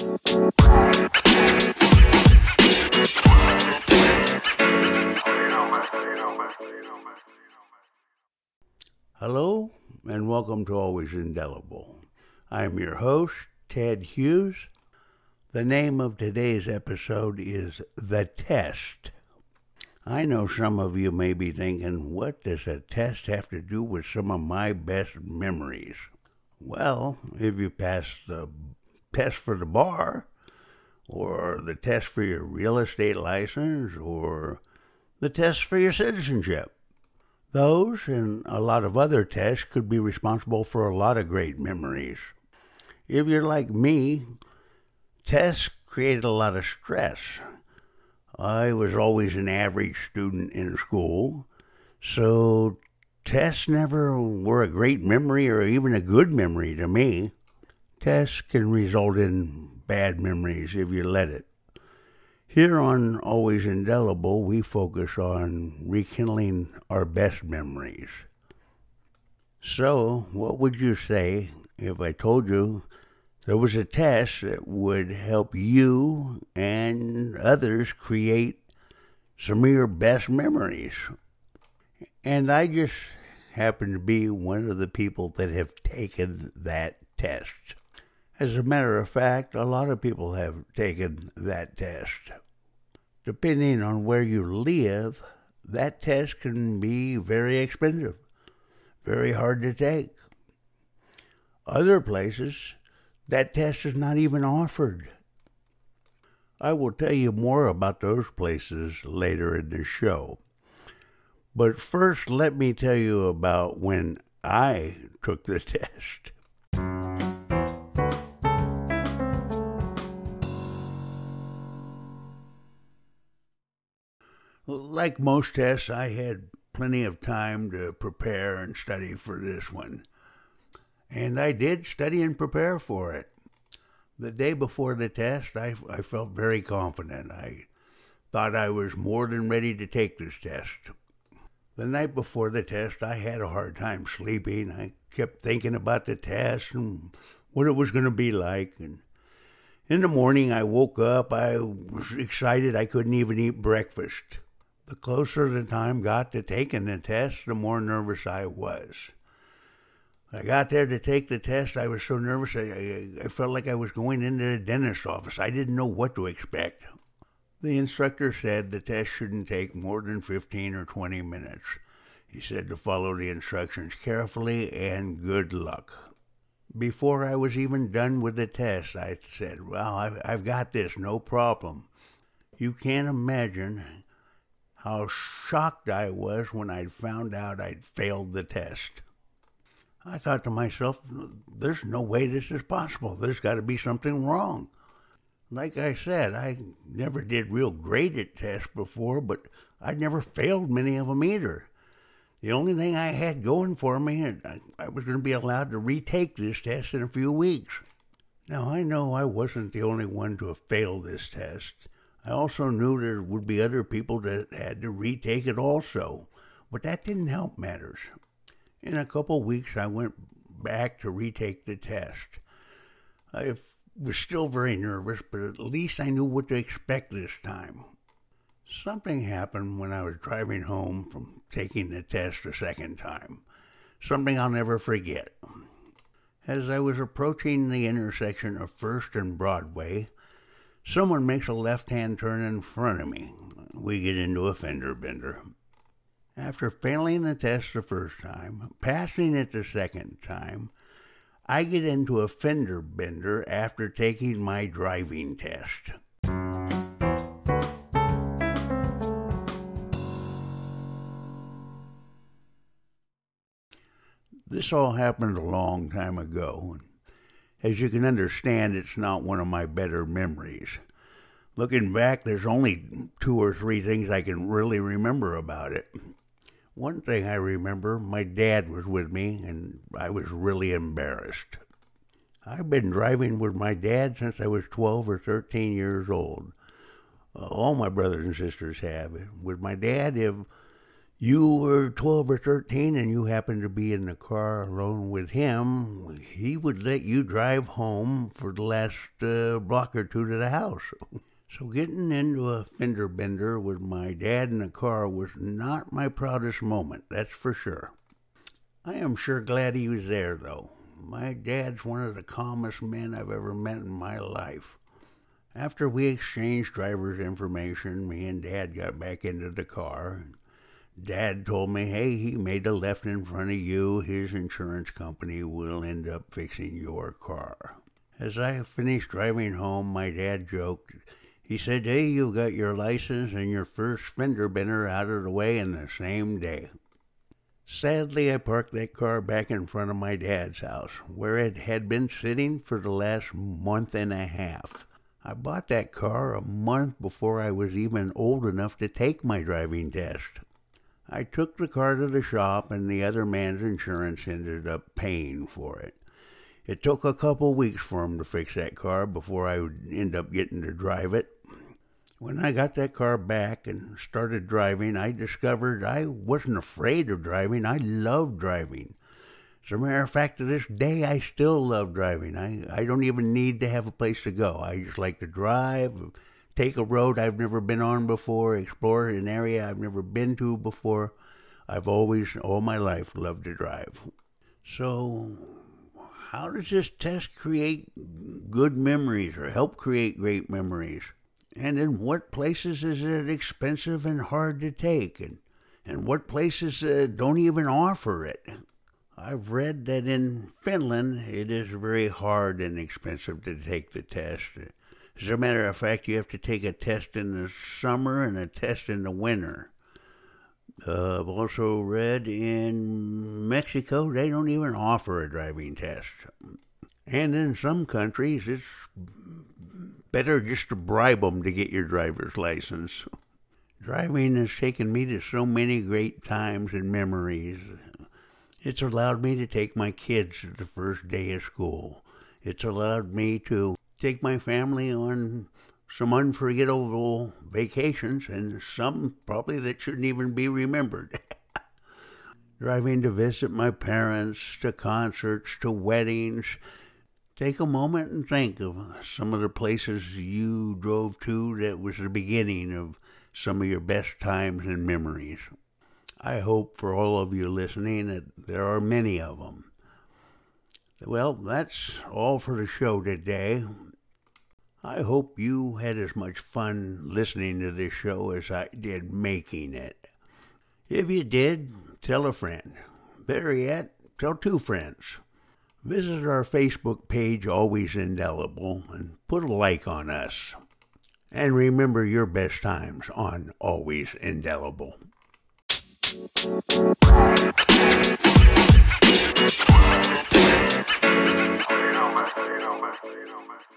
Hello, and welcome to Always Indelible. I'm your host, Ted Hughes. The name of today's episode is The Test. I know some of you may be thinking, what does a test have to do with some of my best memories? Well, if you pass the test for the bar, or the test for your real estate license, or the test for your citizenship, those and a lot of other tests could be responsible for a lot of great memories. If you're like me, tests created a lot of stress. I was always an average student in school, so tests never were a great memory or even a good memory to me. Tests can result in bad memories if you let it. Here on Always Indelible, we focus on rekindling our best memories. So, what would you say if I told you there was a test that would help you and others create some of your best memories? And I just happen to be one of the people that have taken that test. As a matter of fact, a lot of people have taken that test. Depending on where you live, that test can be very expensive, very hard to take. Other places, that test is not even offered. I will tell you more about those places later in the show. But first, let me tell you about when I took the test. Like most tests, I had plenty of time to prepare and study for this one. And I did study and prepare for it. The day before the test, I, I felt very confident. I thought I was more than ready to take this test. The night before the test, I had a hard time sleeping. I kept thinking about the test and what it was going to be like. And in the morning, I woke up. I was excited. I couldn't even eat breakfast. The closer the time got to taking the test, the more nervous I was. I got there to take the test. I was so nervous. I, I, I felt like I was going into the dentist's office. I didn't know what to expect. The instructor said the test shouldn't take more than 15 or 20 minutes. He said to follow the instructions carefully and good luck. Before I was even done with the test, I said, Well, I've, I've got this, no problem. You can't imagine how shocked I was when I found out I'd failed the test. I thought to myself, there's no way this is possible. There's got to be something wrong. Like I said, I never did real great at tests before, but I'd never failed many of them either. The only thing I had going for me, I, I was going to be allowed to retake this test in a few weeks. Now, I know I wasn't the only one to have failed this test. I also knew there would be other people that had to retake it also, but that didn't help matters. In a couple weeks, I went back to retake the test. I was still very nervous, but at least I knew what to expect this time. Something happened when I was driving home from taking the test a second time. Something I'll never forget. As I was approaching the intersection of First and Broadway, Someone makes a left hand turn in front of me. We get into a fender bender. After failing the test the first time, passing it the second time, I get into a fender bender after taking my driving test. This all happened a long time ago, as you can understand, it's not one of my better memories. Looking back, there's only two or three things I can really remember about it. One thing I remember, my dad was with me, and I was really embarrassed. I've been driving with my dad since I was 12 or 13 years old. All my brothers and sisters have. With my dad, if you were 12 or 13 and you happened to be in the car alone with him, he would let you drive home for the last uh, block or two to the house. So getting into a fender bender with my dad in the car was not my proudest moment, that's for sure. I am sure glad he was there, though. My dad's one of the calmest men I've ever met in my life. After we exchanged driver's information, me and Dad got back into the car. Dad told me, hey, he made a left in front of you. His insurance company will end up fixing your car. As I finished driving home, my dad joked. He said, hey, you got your license and your first fender bender out of the way in the same day. Sadly, I parked that car back in front of my dad's house, where it had been sitting for the last month and a half. I bought that car a month before I was even old enough to take my driving test. I took the car to the shop, and the other man's insurance ended up paying for it. It took a couple weeks for him to fix that car before I would end up getting to drive it. When I got that car back and started driving, I discovered I wasn't afraid of driving. I loved driving. As a matter of fact, to this day, I still love driving. I, I don't even need to have a place to go. I just like to drive take a road I've never been on before, explore an area I've never been to before. I've always, all my life, loved to drive. So, how does this test create good memories or help create great memories? And in what places is it expensive and hard to take? And, and what places uh, don't even offer it? I've read that in Finland it is very hard and expensive to take the test. As a matter of fact, you have to take a test in the summer and a test in the winter. Uh, I've also read in Mexico they don't even offer a driving test. And in some countries, it's better just to bribe them to get your driver's license. Driving has taken me to so many great times and memories. It's allowed me to take my kids to the first day of school. It's allowed me to take my family on some unforgettable vacations and some probably that shouldn't even be remembered. Driving to visit my parents, to concerts, to weddings. Take a moment and think of some of the places you drove to that was the beginning of some of your best times and memories. I hope for all of you listening that there are many of them. Well, that's all for the show today. I hope you had as much fun listening to this show as I did making it. If you did, tell a friend. Better yet, tell two friends. Visit our Facebook page, Always Indelible, and put a like on us. And remember your best times on Always Indelible. You know, man. You know, man. You know, man.